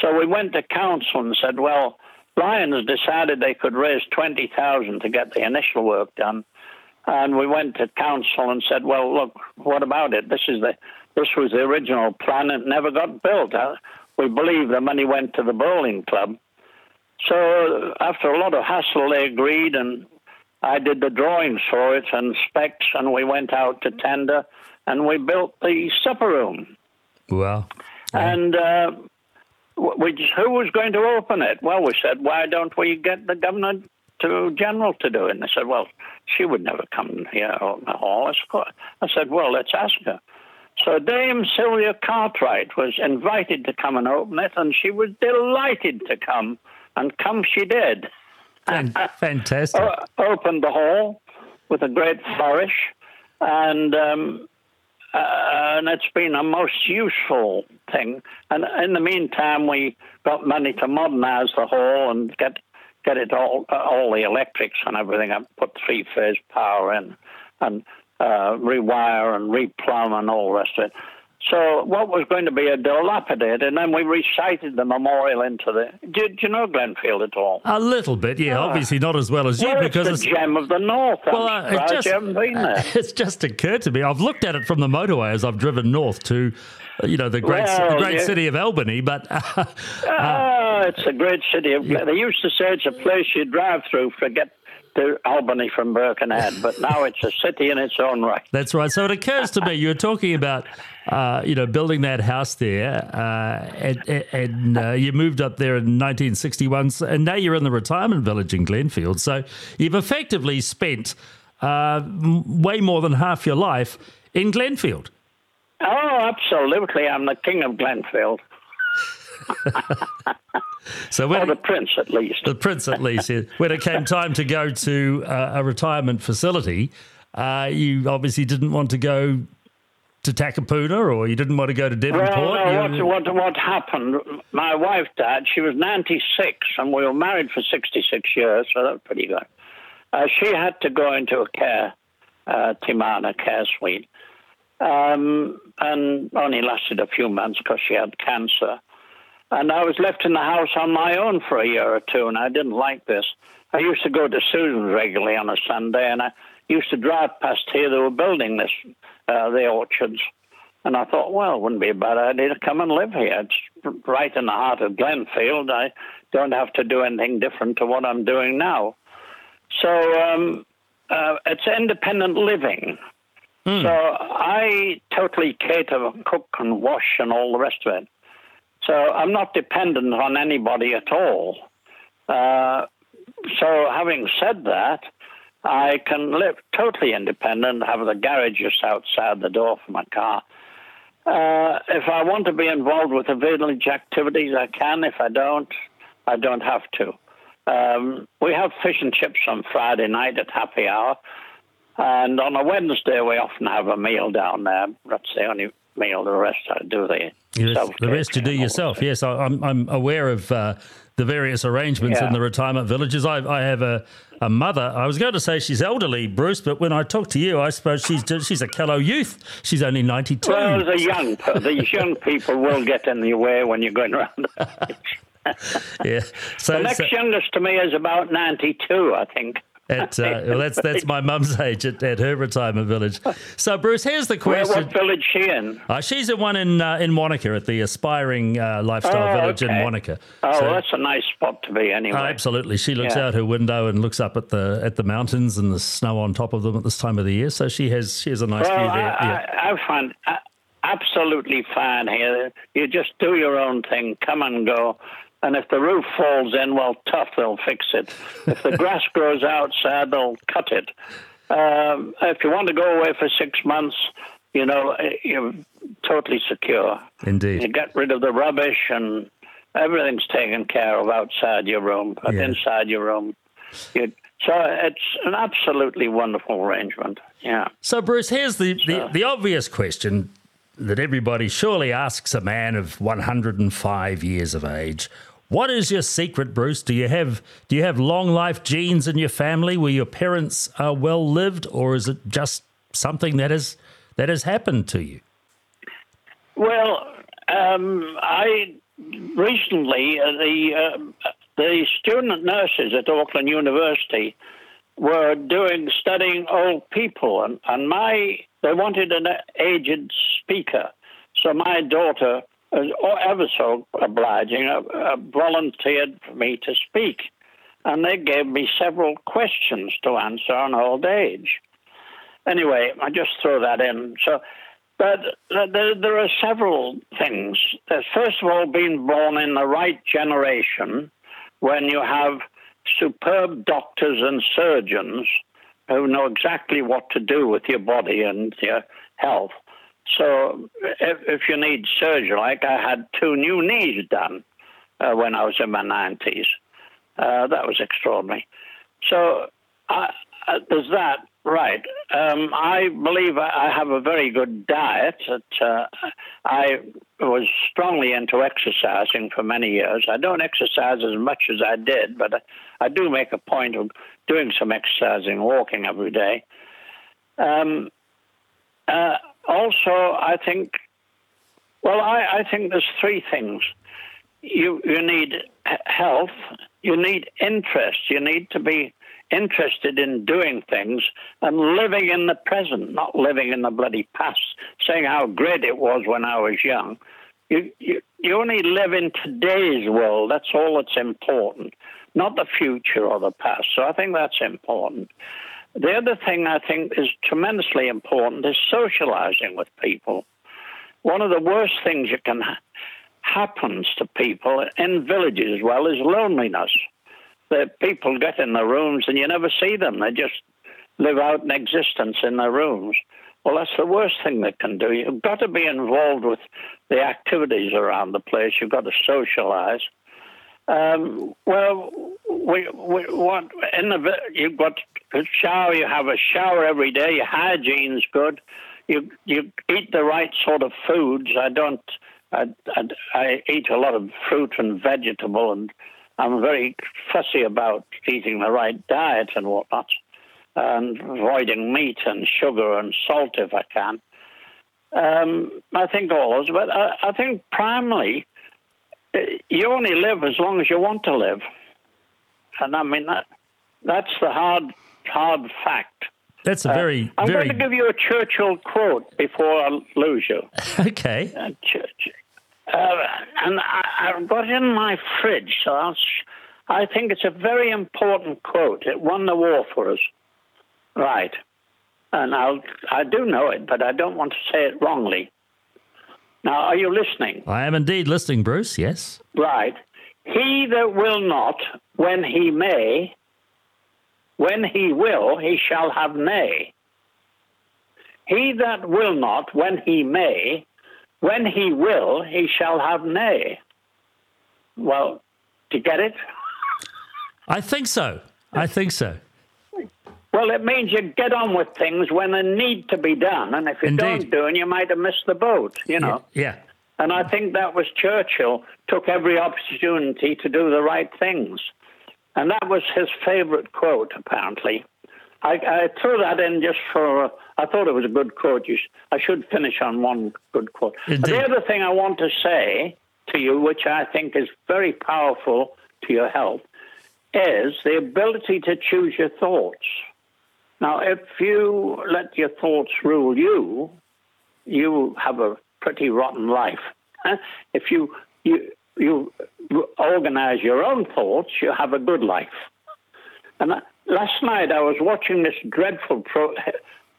So we went to council and said, well, Lions decided they could raise twenty thousand to get the initial work done, and we went to council and said, well, look, what about it? This is the this was the original plan. It never got built. We believe the money went to the bowling club. So after a lot of hassle, they agreed, and I did the drawings for it and specs, and we went out to tender and we built the supper room. Wow. And uh, we just, who was going to open it? Well, we said, why don't we get the governor to general to do it? And they said, well, she would never come here or the hall. I said, well, let's ask her. So Dame Sylvia Cartwright was invited to come and open it, and she was delighted to come, and come she did. Fantastic. O- opened the hall with a great flourish, and um, uh, and it's been a most useful thing. And in the meantime, we got money to modernise the hall and get get it all all the electrics and everything. I put three phase power in and uh, rewire and replumb and all the rest of it. So what was going to be a dilapidated, and then we recited the memorial into the. Did you know Glenfield at all? A little bit, yeah. Oh. Obviously not as well as you well, because it's the gem of the north. Well, uh, it just, you haven't been there. It's just occurred to me. I've looked at it from the motorway as I've driven north to, you know, the great, well, the great yeah. city of Albany. But uh, oh, it's a great city. Of, Yeah. They used to say it's a place you drive through, forget to Albany from Birkenhead, but now it's a city in its own right. That's right. So it occurs to me you were talking about, uh, you know, building that house there, uh, and, and uh, you moved up there in 1961, and now you're in the retirement village in Glenfield. So you've effectively spent uh, way more than half your life in Glenfield. Oh, absolutely! I'm the king of Glenfield. so when or the prince, at least. The prince, at least. when it came time to go to uh, a retirement facility, uh, you obviously didn't want to go to Takapuna or you didn't want to go to Devonport? Well, no, what, what, what happened, my wife died. She was 96 and we were married for 66 years, so that was pretty good. Uh, she had to go into a care, uh, Timana care suite, um, and only lasted a few months because she had cancer. And I was left in the house on my own for a year or two, and I didn't like this. I used to go to Susan's regularly on a Sunday, and I used to drive past here. They were building this, uh, the orchards. And I thought, well, it wouldn't be a bad idea to come and live here. It's right in the heart of Glenfield. I don't have to do anything different to what I'm doing now. So um, uh, it's independent living. Mm. So I totally cater, cook and wash and all the rest of it. So I'm not dependent on anybody at all. Uh, so having said that, I can live totally independent, have the garage just outside the door for my car. Uh, if I want to be involved with the village activities, I can. If I don't, I don't have to. Um, we have fish and chips on Friday night at happy hour. And on a Wednesday, we often have a meal down there. That's the only meal. The rest I do the yes, the rest you do yourself. Yes, I, am I'm aware of uh, the various arrangements yeah. in the retirement villages. I, I have a, a mother. I was going to say she's elderly, Bruce, but when I talk to you, I suppose she's she's a Callow youth. She's only ninety two. Well, the young these young people will get in the way when you're going around. yeah. So the next so, youngest to me is about ninety two, I think. At, uh, well, that's that's my mum's age at, at, her retirement village. So, Bruce, here's the question: Where, What village she in? Uh, she's in one in uh, in Wanaka at the Aspiring uh, Lifestyle oh, Village okay. in Wanaka. Oh, so, that's a nice spot to be, anyway. Oh, absolutely. She looks yeah. out her window and looks up at the at the mountains and the snow on top of them at this time of the year. So she has she has a nice well, view there. I, yeah. I, I find absolutely fine here. You just do your own thing, come and go. And if the roof falls in, well, tough, they'll fix it. If the grass grows outside, they'll cut it. Um, if you want to go away for six months, you know, you're totally secure. Indeed. You get rid of the rubbish and everything's taken care of outside your room, but yeah. inside your room, you, so it's an absolutely wonderful arrangement. Yeah. So, Bruce, here's the, so. the, the obvious question that everybody surely asks a man of 105 years of age. What is your secret, Bruce? Do you have do you have long life genes in your family where your parents are well lived, or is it just something that has that has happened to you? Well, um, I recently uh, the uh, the student nurses at Auckland University were doing studying old people, and, and my they wanted an aged speaker, so my daughter oh, ever so obliging, uh, uh, volunteered for me to speak. And they gave me several questions to answer on old age. Anyway, I just throw that in. So, but there, there are several things. There's first of all being born in the right generation when you have superb doctors and surgeons who know exactly what to do with your body and your health. So if, if you need surgery, like I had two new knees done uh, when I was in my 90s. Uh, that was extraordinary. So uh, there's that. Right. Um, I believe I have a very good diet. That, uh, I was strongly into exercising for many years. I don't exercise as much as I did, but I, I do make a point of doing some exercising, walking every day. Um, uh, also, I think, well, I, I think there's three things. You, you need health, you need interest, you need to be interested in doing things and living in the present, not living in the bloody past, saying how great it was when I was young. You, you, you only live in today's world. That's all that's important, not the future or the past. So I think that's important. The other thing I think is tremendously important is socializing with people. One of the worst things that can ha- happens to people in villages as well is loneliness that people get in their rooms and you never see them. They just live out an existence in their rooms. Well, that's the worst thing they can do. You've got to be involved with the activities around the place. You've got to socialize. Um, well, we, we want in the you've got a shower. You have a shower every day. Your hygiene's good. You you eat the right sort of foods. I don't. I, I, I eat a lot of fruit and vegetable and I'm very fussy about eating the right diet and whatnot, and avoiding meat and sugar and salt if I can. Um, I think all those, but I, I think primarily you only live as long as you want to live, and I mean that that's the hard hard fact. That's a very. Uh, I'm very... going to give you a Churchill quote before I lose you. okay. Uh, uh, and I, have got it in my fridge, so I'll, I think it's a very important quote. It won the war for us. Right. And I'll, I do know it, but I don't want to say it wrongly. Now, are you listening? I am indeed listening, Bruce, yes. Right. He that will not, when he may, when he will, he shall have nay. He that will not, when he may, when he will, he shall have nay. Well, to get it? I think so. I think so. Well, it means you get on with things when they need to be done, and if you Indeed. don't do it, you might have missed the boat. You know. Yeah. yeah. And I think that was Churchill took every opportunity to do the right things, and that was his favourite quote, apparently. I, I, threw that in just for, I thought it was a good quote. You, I should finish on one good quote. The other thing I want to say to you, which I think is very powerful to your health, is the ability to choose your thoughts. Now, if you let your thoughts rule you, you have a pretty rotten life. If you, you, you organize your own thoughts, you have a good life. And uh, last night I was watching this dreadful pro-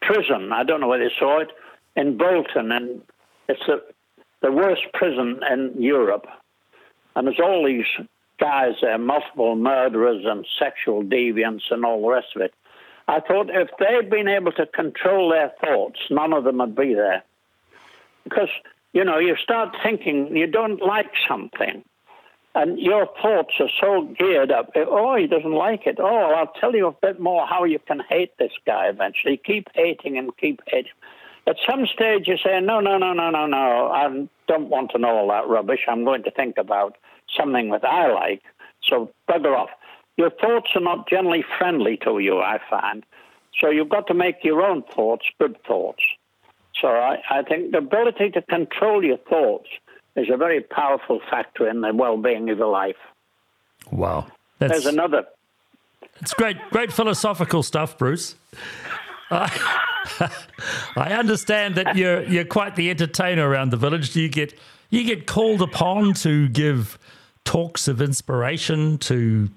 prison. I don't know whether you saw it in Bolton, and it's the the worst prison in Europe. And there's all these guys there, multiple murderers and sexual deviants and all the rest of it. I thought if they'd been able to control their thoughts, none of them would be there. Because, you know, you start thinking you don't like something and your thoughts are so geared up. Oh, oh he doesn't like it. Oh, I'll tell you a bit more how you can hate this guy eventually. Keep hating him, keep hating. At some stage, you say, no, no, no, no, no, no. I don't want to know all that rubbish. I'm going to think about something that I like. So bugger off. Your thoughts are not generally friendly to you, I find. So you've got to make your own thoughts good thoughts. So I, I think the ability to control your thoughts is a very powerful factor in the well-being of your life. Wow, That's, there's another. It's great, great philosophical stuff, Bruce. I, I understand that you're you're quite the entertainer around the village. Do you get you get called upon to give talks of inspiration to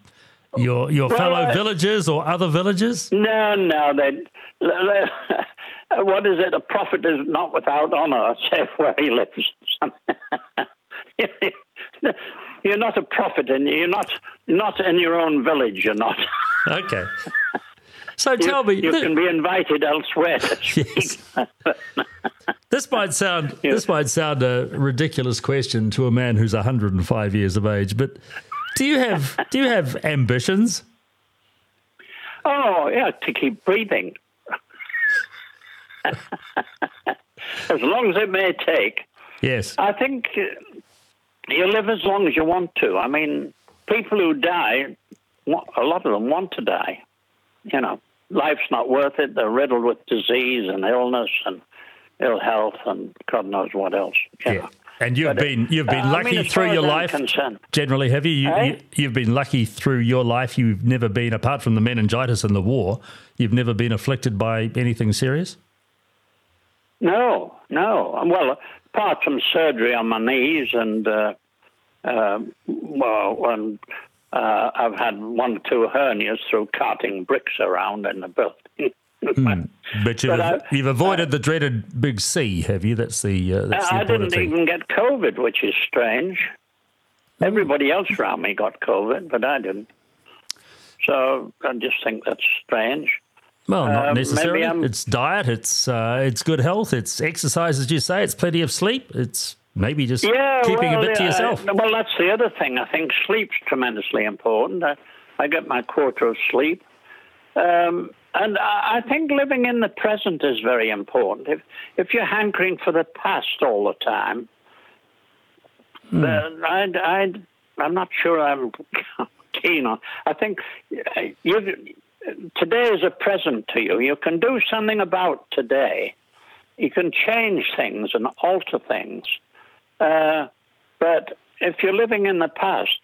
your your well, fellow villagers or other villagers? No, no. They, what is it? A prophet is not without honor, save where he lives. you're not a prophet, and you're not not in your own village. You're not. Okay. So tell you, me, you can be invited elsewhere. Yes. this might sound yes. this might sound a ridiculous question to a man who's 105 years of age, but do you have do you have ambitions? Oh yeah, to keep breathing. as long as it may take. Yes. I think you live as long as you want to. I mean, people who die, a lot of them want to die. You know, life's not worth it. They're riddled with disease and illness and ill health and God knows what else. Yeah. know. And you've But, been you've been uh, I lucky mean, through your life. concerned. Generally, have you? You, Eh? you? You've been lucky through your life. You've never been, apart from the meningitis and the war, you've never been afflicted by anything serious. No, no. Well, apart from surgery on my knees and, uh, uh, well, and uh, I've had one or two hernias through carting bricks around in the building. But you've, But I- you've avoided the dreaded big C, have you? That's the uh, that's the I didn't thing. even get COVID, which is strange. Everybody else around me got COVID, but I didn't. So I just think that's strange. Well, not Um, necessarily. It's diet. It's uh, it's good health. It's exercise, as you say. It's plenty of sleep. It's maybe just Yeah, keeping well, a bit to yeah, yourself. well, that's the other thing. I think sleep's tremendously important. I, I get my quarter of sleep. Um, and I, think living in the present is very important. If, if you're hankering for the past all the time, then I'd, I'd, I'm not sure I'm keen on. I think uh, you today is a present to you. You can do something about today. You can change things and alter things. Uh, but if you're living in the past,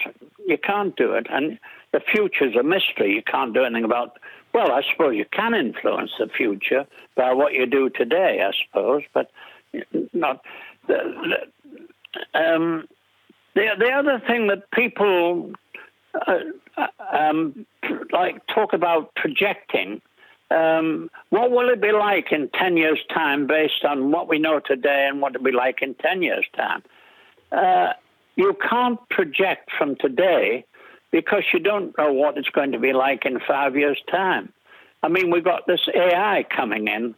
you can't do it. And the future's a mystery. You can't do anything about. Well, I suppose you can influence the future by what you do today, I suppose, but not. The, the, um, the, the other thing that people uh, um, like talk about projecting. Um, what will it be like in 10 years' time based on what we know today and what it'll be like in 10 years' time? Uh, you can't project from today because you don't know what it's going to be like in five years' time. I mean, we've got this AI coming in.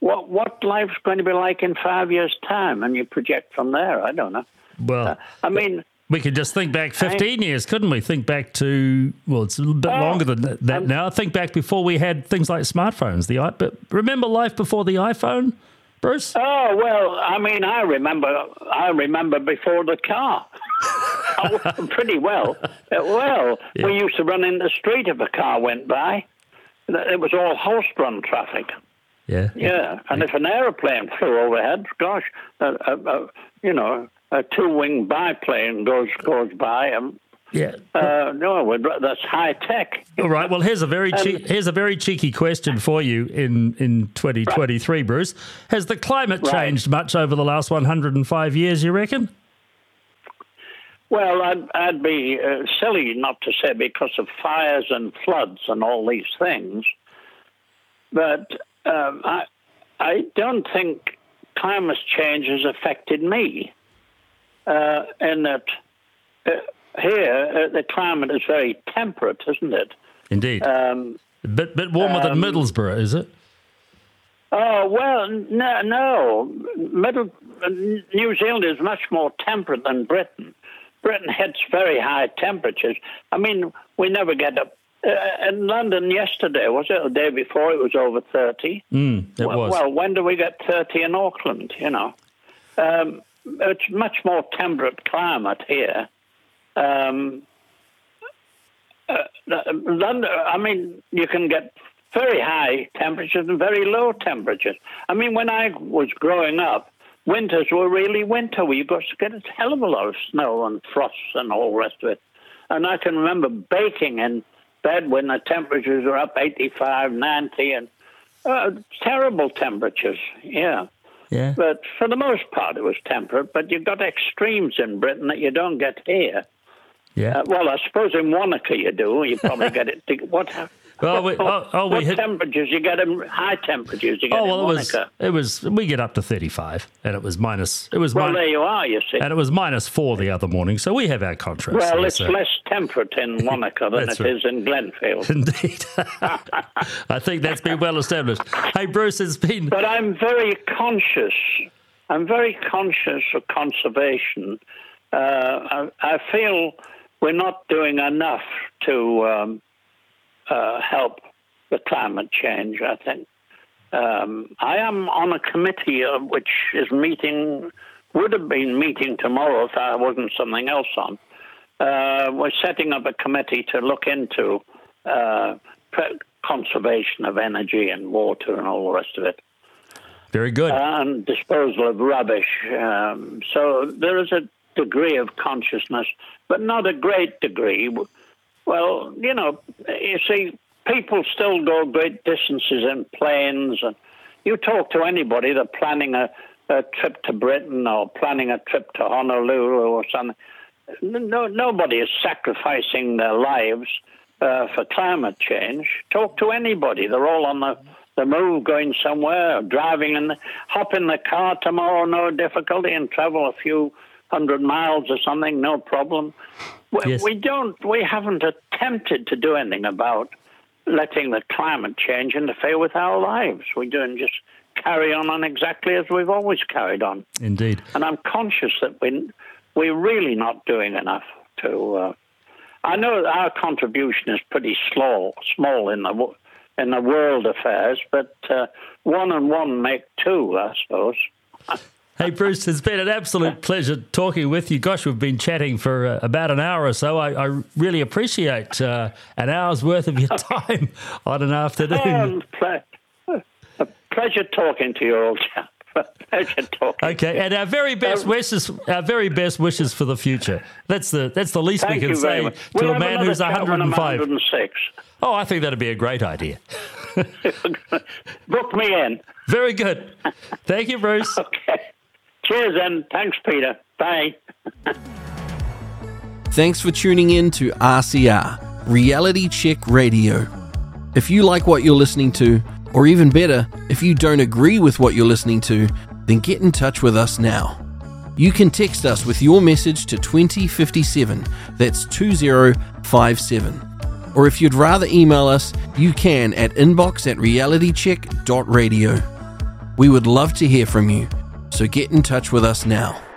What what life's going to be like in five years' time, and you project from there. I don't know. Well, I mean, we could just think back 15 years, couldn't we? Think back to, well, it's a little bit Oh, longer than that that um, now. Think back before we had things like smartphones. The But remember life before the iPhone, Bruce? Oh well, I mean, I remember. I remember before the car. Pretty well. Uh, Well, we used to run in the street if a car went by. It was all horse-run traffic. Yeah. Yeah, and if an aeroplane flew overhead, gosh, uh, uh, uh, you know, a two-wing biplane goes goes by, and Yeah. uh, no, that's high tech. All right. Well, here's a very Um, che- here's a very cheeky question for you in in 2023, Bruce. Has the climate Right. changed much over the last 105 years? You reckon? Well, I'd, I'd be uh, silly not to say because of fires and floods and all these things, but um, I, I don't think climate change has affected me. Uh, in that uh, here uh, the climate is very temperate, isn't it? Indeed. Um, a bit bit warmer than um, Middlesbrough, is it? Oh well, no, no. Middle New Zealand is much more temperate than Britain. Britain hits very high temperatures. I mean, we never get up. Uh, in London yesterday, was it the day before? It was over thirty. Mm, it well, was. well, when do we get thirty in Auckland? You know, um, it's much more temperate climate here. Um, uh, London, I mean, you can get very high temperatures and very low temperatures. I mean, when I was growing up, winters were really winter. We got to get a hell of a lot of snow and frost and all the rest of it. And I can remember baking in bed when the temperatures were up 85, 90, and uh, terrible temperatures. Yeah. yeah. But for the most part, it was temperate. But you've got extremes in Britain that you don't get here. Yeah. Uh, well, I suppose in Wanaka you do. You probably get it. To, what? Well, we- oh, oh, we what hit- temperatures you get? In, high temperatures you get Oh well, it was it was we get up to 35, and it was minus it was Well, minus, there you are. You see. and it was minus four the other morning. So we have our contrast. Well, it's so- less temperate in Wanaka than it right. is in Glenfield. Indeed. I think that's been well established. Hey, Bruce, it's been. But I'm very conscious. I'm very conscious of conservation. Uh, I, I feel we're not doing enough to um, uh, help the climate change. I think Um, I am on a committee uh, which is meeting, would have been meeting tomorrow if I wasn't something else on. Uh, we're setting up a committee to look into uh, pre- conservation of energy and water and all the rest of it. Very good. And disposal of rubbish. Um, so there is a degree of consciousness, but not a great degree. Well, you know, you see, people still go great distances in planes, and you talk to anybody that's planning a, a trip to Britain or planning a trip to Honolulu or something. No, nobody is sacrificing their lives uh, for climate change. Talk to anybody; they're all on the the move, going somewhere, driving and hop in the car tomorrow, no difficulty, and travel a few hundred miles or something, no problem. We, Yes. we don't, we haven't attempted to do anything about letting the climate change interfere with our lives. We're doing just carry on on exactly as we've always carried on. Indeed. And I'm conscious that we, we're really not doing enough to. Uh, I know our contribution is pretty small, small in the in the world affairs, but uh, one and one make two, I suppose. Hey, Bruce, it's been an absolute pleasure talking with you. Gosh, we've been chatting for uh, about an hour or so. I, I really appreciate uh, an hour's worth of your time on an afternoon. Um, ple- a pleasure talking to you, old chap. pleasure talking. Okay, and our very best Um, wishes, our very best wishes for the future. That's the that's the least we can say much. to We'll a man who's chat when I'm 105. 106. Oh, I think that'd be a great idea. Book me in. Very good. Thank you, Bruce. Okay. Cheers, and thanks, Peter. Bye. Thanks for tuning in to RCR, Reality Check Radio. If you like what you're listening to, or even better, if you don't agree with what you're listening to, then get in touch with us now. You can text us with your message to 2057, that's 2057. Or if you'd rather email us, you can at inbox at realitycheck.radio. We would love to hear from you, so get in touch with us now.